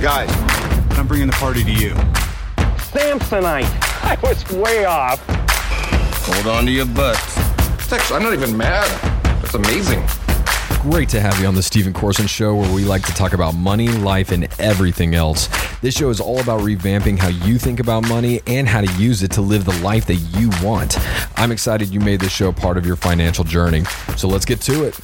Guys, I'm bringing the party to you. Samsonite. I was way off. Hold on to your butts. It's actually, I'm not even mad. That's amazing. Great to have you on the Stephen Corson Show, where we like to talk about money, life, and everything else. This show is all about revamping how you think about money and how to use it to live the life that you want. I'm excited you made this show part of your financial journey. So let's get to it.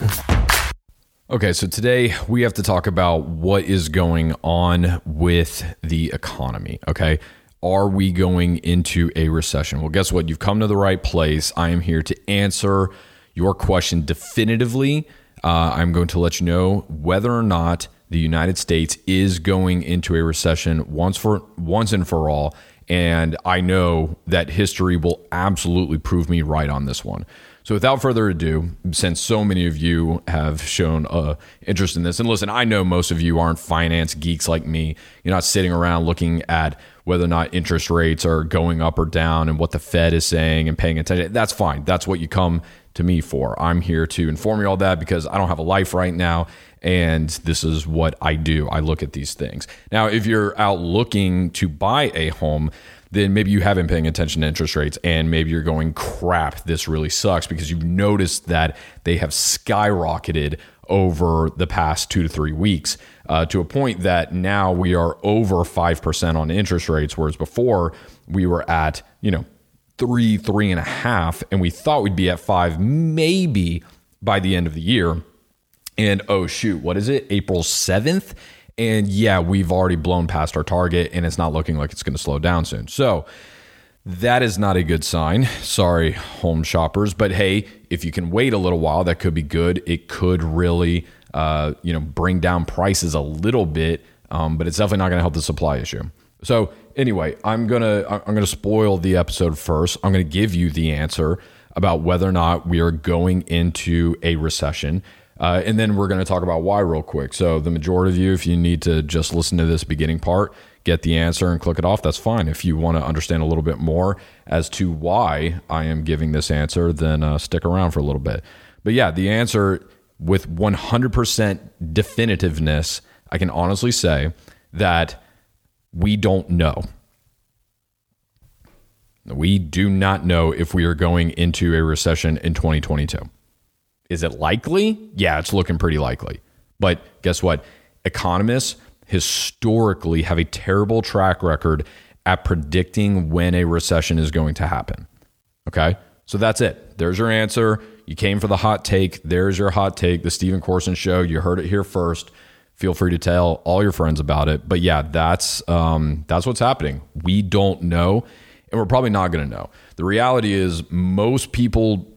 Okay, so today we have to talk about what is going on with the economy. Okay. Are we going into a recession? Well, guess what? You've come to the right place. I am here to answer your question definitively. Uh, I'm going to let you know whether or not the United States is going into a recession once for once and for all. And I know that history will absolutely prove me right on this one. So, without further ado, since so many of you have shown uh, interest in this, and listen, I know most of you aren't finance geeks like me. You're not sitting around looking at whether or not interest rates are going up or down and what the Fed is saying and paying attention. That's fine. That's what you come to me for. I'm here to inform you all that because I don't have a life right now. And this is what I do. I look at these things. Now, if you're out looking to buy a home, then maybe you haven't paying attention to interest rates and maybe you're going crap this really sucks because you've noticed that they have skyrocketed over the past two to three weeks uh, to a point that now we are over 5% on interest rates whereas before we were at you know three three and a half and we thought we'd be at five maybe by the end of the year. And oh shoot what is it? April 7th and yeah, we've already blown past our target and it's not looking like it's going to slow down soon. So that is not a good sign. Sorry, home shoppers. But hey, if you can wait a little while, that could be good. It could really, uh, you know, bring down prices a little bit, um, but it's definitely not going to help the supply issue. So anyway, I'm gonna I'm gonna spoil the episode first. I'm gonna give you the answer about whether or not we are going into a recession. Uh, and then we're going to talk about why real quick. So, the majority of you, if you need to just listen to this beginning part, get the answer and click it off, that's fine. If you want to understand a little bit more as to why I am giving this answer, then uh, stick around for a little bit. But yeah, the answer with 100% definitiveness, I can honestly say that we don't know. We do not know if we are going into a recession in 2022. Is it likely? Yeah, it's looking pretty likely. But guess what? Economists historically have a terrible track record at predicting when a recession is going to happen. Okay? So that's it. There's your answer. You came for the hot take. There's your hot take. The Stephen Corson show. You heard it here first. Feel free to tell all your friends about it. But yeah, that's um, that's what's happening. We don't know, and we're probably not going to know. The reality is, most people,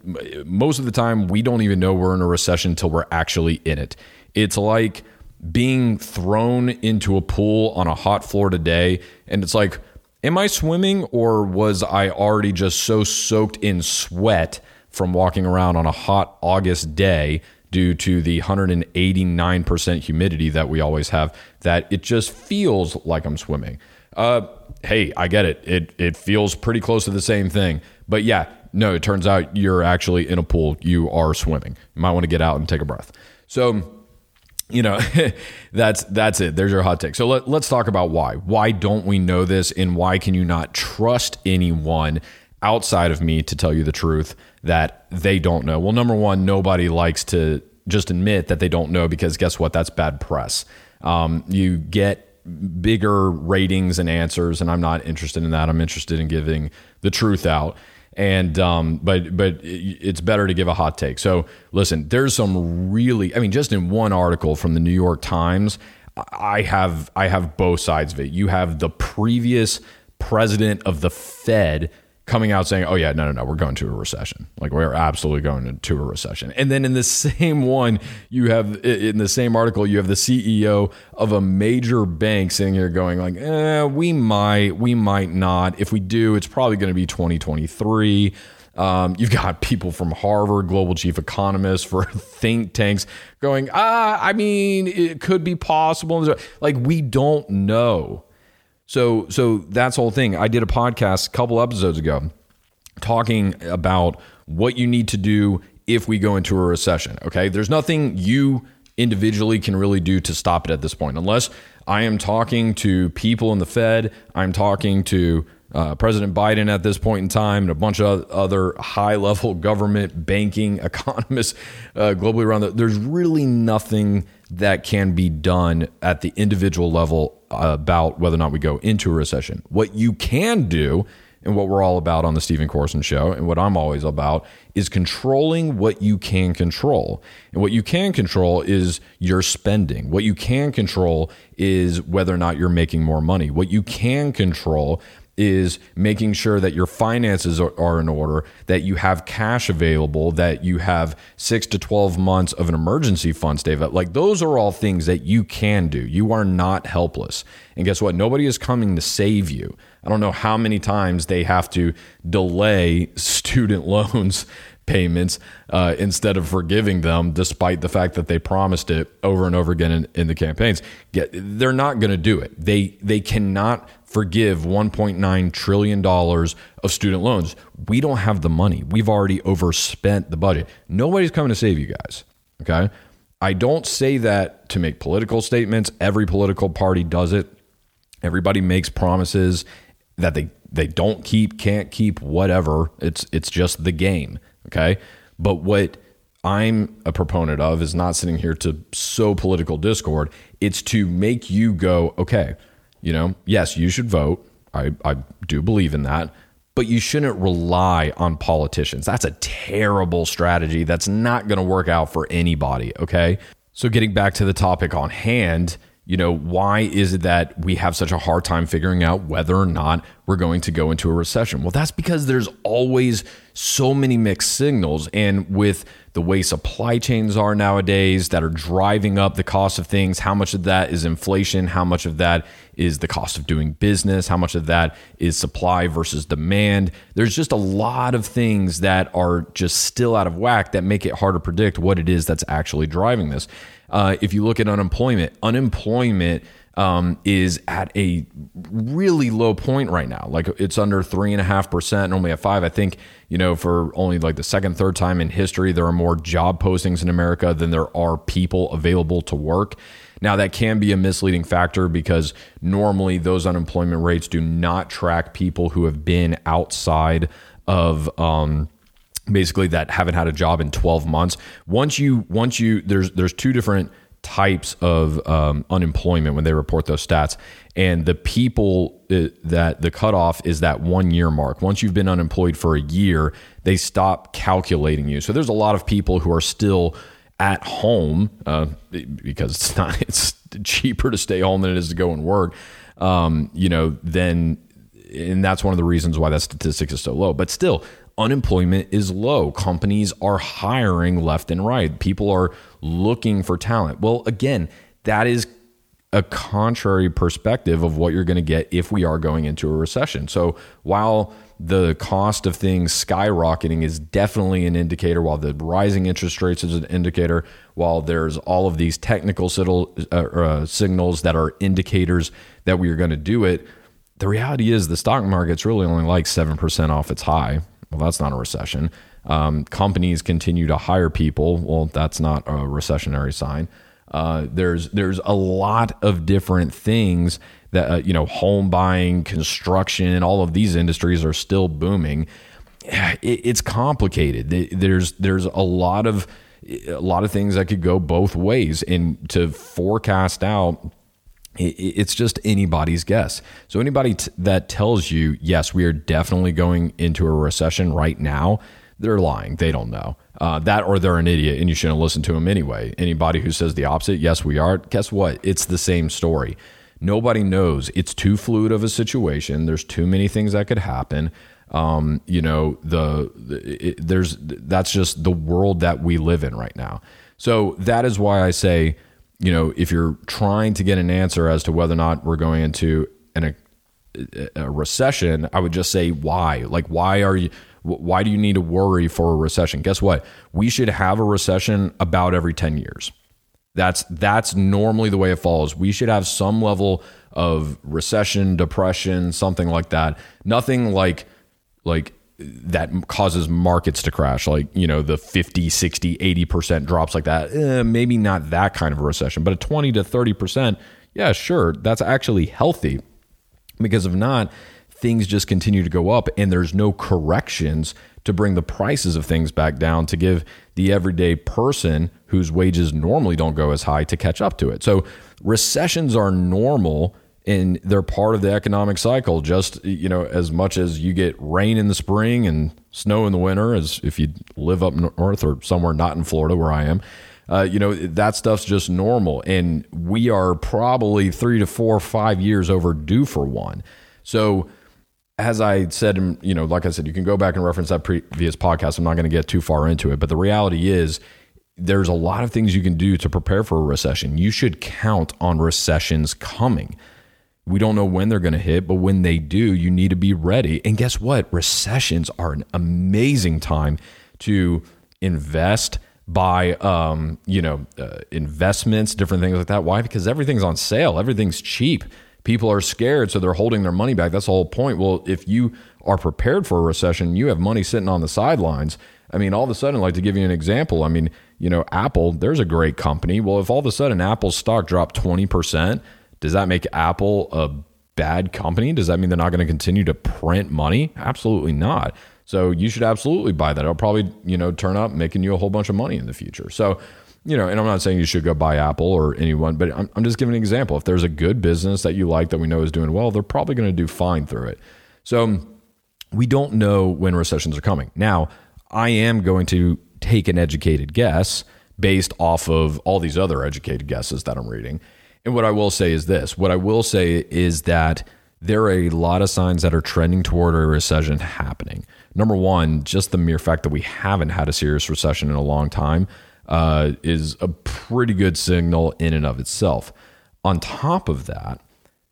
most of the time, we don't even know we're in a recession until we're actually in it. It's like being thrown into a pool on a hot Florida day, and it's like, am I swimming or was I already just so soaked in sweat from walking around on a hot August day due to the 189% humidity that we always have that it just feels like I'm swimming? Uh, hey, I get it. It it feels pretty close to the same thing. But yeah, no, it turns out you're actually in a pool. You are swimming. You might want to get out and take a breath. So, you know, that's that's it. There's your hot take. So let, let's talk about why. Why don't we know this and why can you not trust anyone outside of me to tell you the truth that they don't know? Well, number one, nobody likes to just admit that they don't know because guess what? That's bad press. Um, you get bigger ratings and answers, and I'm not interested in that. I'm interested in giving the truth out. And um, but but it's better to give a hot take. So listen, there's some really, I mean, just in one article from the New York Times, I have I have both sides of it. You have the previous president of the Fed coming out saying, "Oh yeah, no, no, no, we're going to a recession. Like we're absolutely going to a recession." And then in the same one, you have in the same article, you have the CEO of a major bank sitting here going, "Like, eh, we might, we might not. If we do, it's probably going to be 2023." Um, you've got people from Harvard, global chief economists for think tanks going, ah, I mean, it could be possible. Like, we don't know. So so that's the whole thing. I did a podcast a couple episodes ago talking about what you need to do if we go into a recession. Okay. There's nothing you individually can really do to stop it at this point. Unless I am talking to people in the Fed, I'm talking to uh, President Biden at this point in time, and a bunch of other high level government banking economists uh, globally around. The, there's really nothing that can be done at the individual level uh, about whether or not we go into a recession. What you can do and what we're all about on the Stephen Corson show and what I'm always about is controlling what you can control. And what you can control is your spending. What you can control is whether or not you're making more money. What you can control is making sure that your finances are, are, in order, that you have cash available, that you have six to 12 months of an emergency fund stave up. Like those are all things that you can do. You are not helpless. And guess what? Nobody is coming to save you. I don't know how many times they have to delay student loans payments uh, instead of forgiving them, despite the fact that they promised it over and over again in, in the campaigns. Get, they're not going to do it. They they cannot forgive 1.9 trillion dollars of student loans. We don't have the money. We've already overspent the budget. Nobody's coming to save you guys. Okay. I don't say that to make political statements. Every political party does it. Everybody makes promises that they they don't keep, can't keep, whatever. It's it's just the game. Okay. But what I'm a proponent of is not sitting here to sow political discord. It's to make you go, okay, you know, yes, you should vote. I, I do believe in that. But you shouldn't rely on politicians. That's a terrible strategy. That's not going to work out for anybody. Okay. So, getting back to the topic on hand, you know, why is it that we have such a hard time figuring out whether or not we're going to go into a recession? Well, that's because there's always so many mixed signals. And with the way supply chains are nowadays that are driving up the cost of things, how much of that is inflation? How much of that is the cost of doing business? How much of that is supply versus demand? There's just a lot of things that are just still out of whack that make it hard to predict what it is that's actually driving this. Uh, if you look at unemployment, unemployment um, is at a really low point right now. Like it's under three and a half percent, only at five. I think you know for only like the second, third time in history, there are more job postings in America than there are people available to work. Now that can be a misleading factor because normally those unemployment rates do not track people who have been outside of. Um, basically that haven't had a job in 12 months once you once you there's there's two different types of um, unemployment when they report those stats. And the people uh, that the cutoff is that one year mark. Once you've been unemployed for a year they stop calculating you. So there's a lot of people who are still at home uh, because it's not it's cheaper to stay home than it is to go and work um, you know then and that's one of the reasons why that statistic is so low. But still unemployment is low. Companies are hiring left and right. People are looking for talent. Well, again, that is a contrary perspective of what you're going to get if we are going into a recession. So while the cost of things skyrocketing is definitely an indicator, while the rising interest rates is an indicator, while there's all of these technical uh, uh, signals that are indicators that we are going to do it, the reality is the stock market's really only like 7% off its high. Well, that's not a recession. Um, companies continue to hire people. Well, that's not a recessionary sign. Uh, there's there's a lot of different things that uh, you know, home buying, construction, all of these industries are still booming. It, it's complicated. There's there's a lot of a lot of things that could go both ways, and to forecast out it's just anybody's guess. So anybody t- that tells you, yes, we are definitely going into a recession right now, they're lying. They don't know. Uh, that or they're an idiot and you shouldn't listen to them anyway. Anybody who says the opposite, yes, we are, guess what? It's the same story. Nobody knows. It's too fluid of a situation. There's too many things that could happen. Um, you know, the, the it, there's that's just the world that we live in right now. So that is why I say you know, if you're trying to get an answer as to whether or not we're going into an, a, a recession, I would just say why. Like, why are you? Why do you need to worry for a recession? Guess what? We should have a recession about every 10 years. That's that's normally the way it falls. We should have some level of recession, depression, something like that. Nothing like like that causes markets to crash like you know the 50 60 80% drops like that eh, maybe not that kind of a recession but a 20 to 30% yeah sure that's actually healthy. Because if not things just continue to go up and there's no corrections to bring the prices of things back down to give the everyday person whose wages normally don't go as high to catch up to it. So recessions are normal and they're part of the economic cycle just you know as much as you get rain in the spring and snow in the winter as if you live up north or somewhere not in Florida where I am uh, you know that stuff's just normal and we are probably three to four five years overdue for one so as I said, you know, like I said, you can go back and reference that previous podcast. I'm not going to get too far into it, but the reality is there's a lot of things you can do to prepare for a recession. You should count on recessions coming. We don't know when they're going to hit, but when they do, you need to be ready. And guess what? Recessions are an amazing time to invest, buy, um, you know, uh, investments, different things like that. Why? Because everything's on sale, everything's cheap. People are scared, so they're holding their money back. That's the whole point. Well, if you are prepared for a recession, you have money sitting on the sidelines. I mean, all of a sudden, like to give you an example, I mean, you know, Apple, there's a great company. Well, if all of a sudden Apple's stock dropped 20%, does that make Apple a bad company? Does that mean they're not going to continue to print money? Absolutely not. So you should absolutely buy that. It'll probably, you know, turn up making you a whole bunch of money in the future. So, you know, and I'm not saying you should go buy Apple or anyone, but I'm, I'm just giving an example. If there's a good business that you like that we know is doing well, they're probably going to do fine through it. So we don't know when recessions are coming. Now, I am going to take an educated guess based off of all these other educated guesses that I'm reading. And what I will say is this what I will say is that there are a lot of signs that are trending toward a recession happening. Number one, just the mere fact that we haven't had a serious recession in a long time uh, is a pretty good signal in and of itself. On top of that,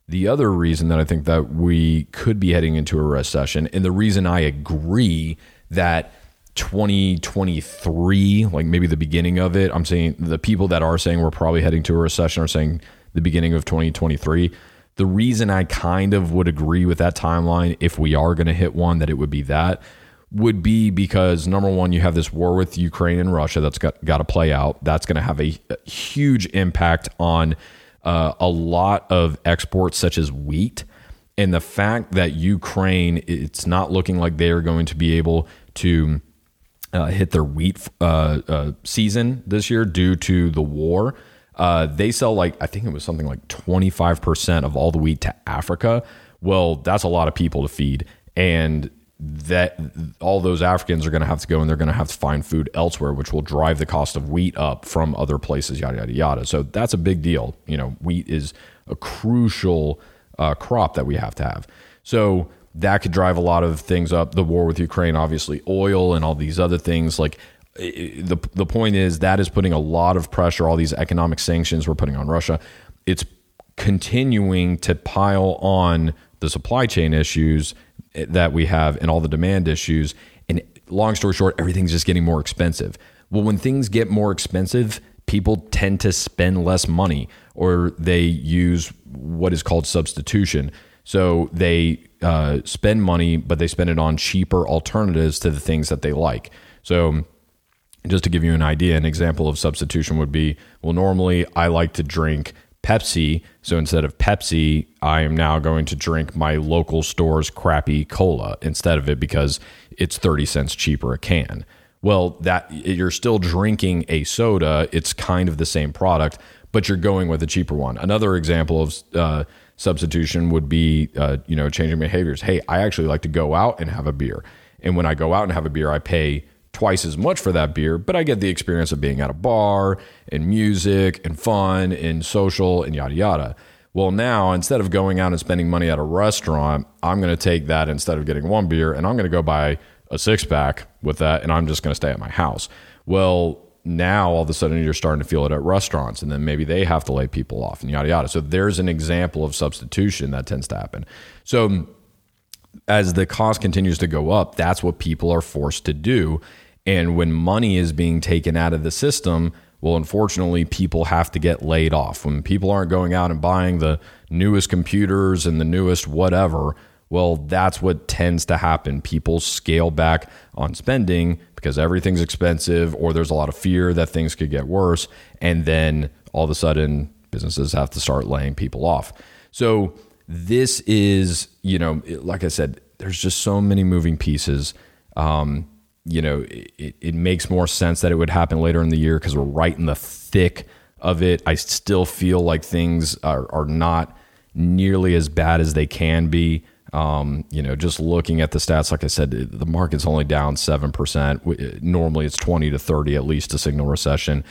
the other reason that I think that we could be heading into a recession, and the reason I agree that 2023, like maybe the beginning of it, I'm saying the people that are saying we're probably heading to a recession are saying the beginning of 2023. The reason I kind of would agree with that timeline, if we are going to hit one, that it would be that, would be because number one, you have this war with Ukraine and Russia that's got, got to play out. That's going to have a, a, huge impact on uh, a lot of exports, such as wheat. And the fact that Ukraine, it's not looking like they are going to be able to uh, hit their wheat uh, uh season this year due to the war uh, they sell like I think it was something like 25% of all the wheat to Africa. Well, that's a lot of people to feed, and that all those Africans are going to have to go and they're going to have to find food elsewhere, which will drive the cost of wheat up from other places. Yada yada yada. So that's a big deal. You know, wheat is a crucial uh, crop that we have to have. So that could drive a lot of things up. The war with Ukraine, obviously, oil and all these other things like the the point is that is putting a lot of pressure. All these economic sanctions we're putting on Russia, it's continuing to pile on the supply chain issues that we have and all the demand issues. And long story short, everything's just getting more expensive. Well, when things get more expensive, people tend to spend less money or they use what is called substitution. So they uh, spend money, but they spend it on cheaper alternatives to the things that they like. So just to give you an idea, an example of substitution would be well, normally I like to drink Pepsi. So instead of Pepsi, I am now going to drink my local store's crappy cola instead of it because it's 30 cents cheaper a can. Well, that you're still drinking a soda, it's kind of the same product, but you're going with a cheaper one. Another example of uh, substitution would be, uh, you know, changing behaviors. Hey, I actually like to go out and have a beer. And when I go out and have a beer, I pay twice as much for that beer, but I get the experience of being at a bar and music and fun and social and yada yada. Well, now instead of going out and spending money at a restaurant, I'm going to take that instead of getting one beer and I'm going to go buy a six pack with that and I'm just going to stay at my house. Well, now all of a sudden you're starting to feel it at restaurants and then maybe they have to lay people off and yada yada. So there's an example of substitution that tends to happen. So as the cost continues to go up, that's what people are forced to do. And when money is being taken out of the system, well, unfortunately, people have to get laid off. When people aren't going out and buying the newest computers and the newest whatever, Well, that's what tends to happen. People scale back on spending because everything's expensive or there's a lot of fear that things could get worse. And then all of a sudden, businesses have to start laying people off. So, this is, you know, like I said, there's just so many moving pieces. Um, you know, it, it makes more sense that it would happen later in the year because we're right in the thick of it. I still feel like things are, are not nearly as bad as they can be. Um, you know, just looking at the stats, like I said, the market's only down 7%. Normally it's 20 to 30 at least to signal recession.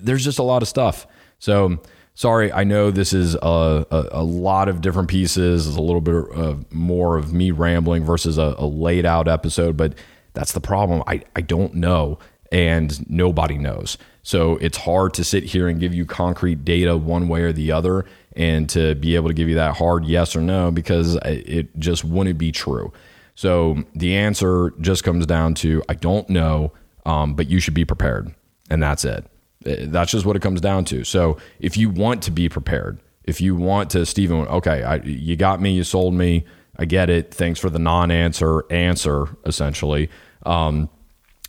There's just a lot of stuff. So, sorry, I know this is a, a, a lot of different pieces. It's a little bit of, more of me rambling versus a, a laid out episode, but that's the problem. I, I don't know, and nobody knows. So it's hard to sit here and give you concrete data one way or the other and to be able to give you that hard yes or no because it just wouldn't be true. So the answer just comes down to I don't know, um, but you should be prepared. And that's it. Uh, that's just what it comes down to. So if you want to be prepared, if you want to, Stephen, okay, I, you got me, you sold me, I get it. Thanks for the non answer answer, essentially. Um,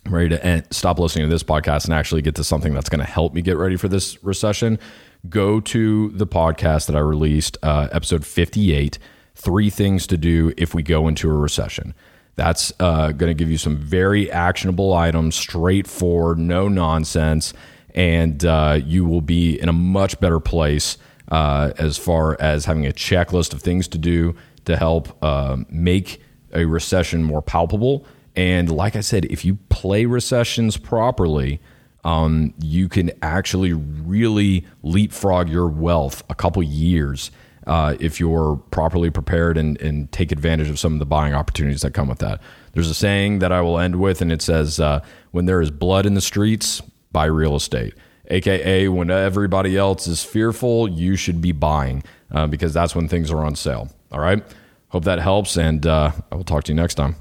I'm ready to end, stop listening to this podcast and actually get to something that's going to help me get ready for this recession go to the podcast that I released, uh, episode 58 Three Things to Do If We Go Into a Recession. That's uh, going to give you some very actionable items, straightforward, no nonsense, and uh, you will be in a much better place uh, as far as having a checklist of things to do to help uh, make a recession more palpable. And like I said, if you play recessions properly, um, you can actually really leapfrog your wealth a couple years uh, if you're properly prepared and, and take advantage of some of the buying opportunities that come with that. There's a saying that I will end with, and it says, uh, When there is blood in the streets, buy real estate. AKA, when everybody else is fearful, you should be buying uh, because that's when things are on sale. All right. Hope that helps, and uh, I will talk to you next time.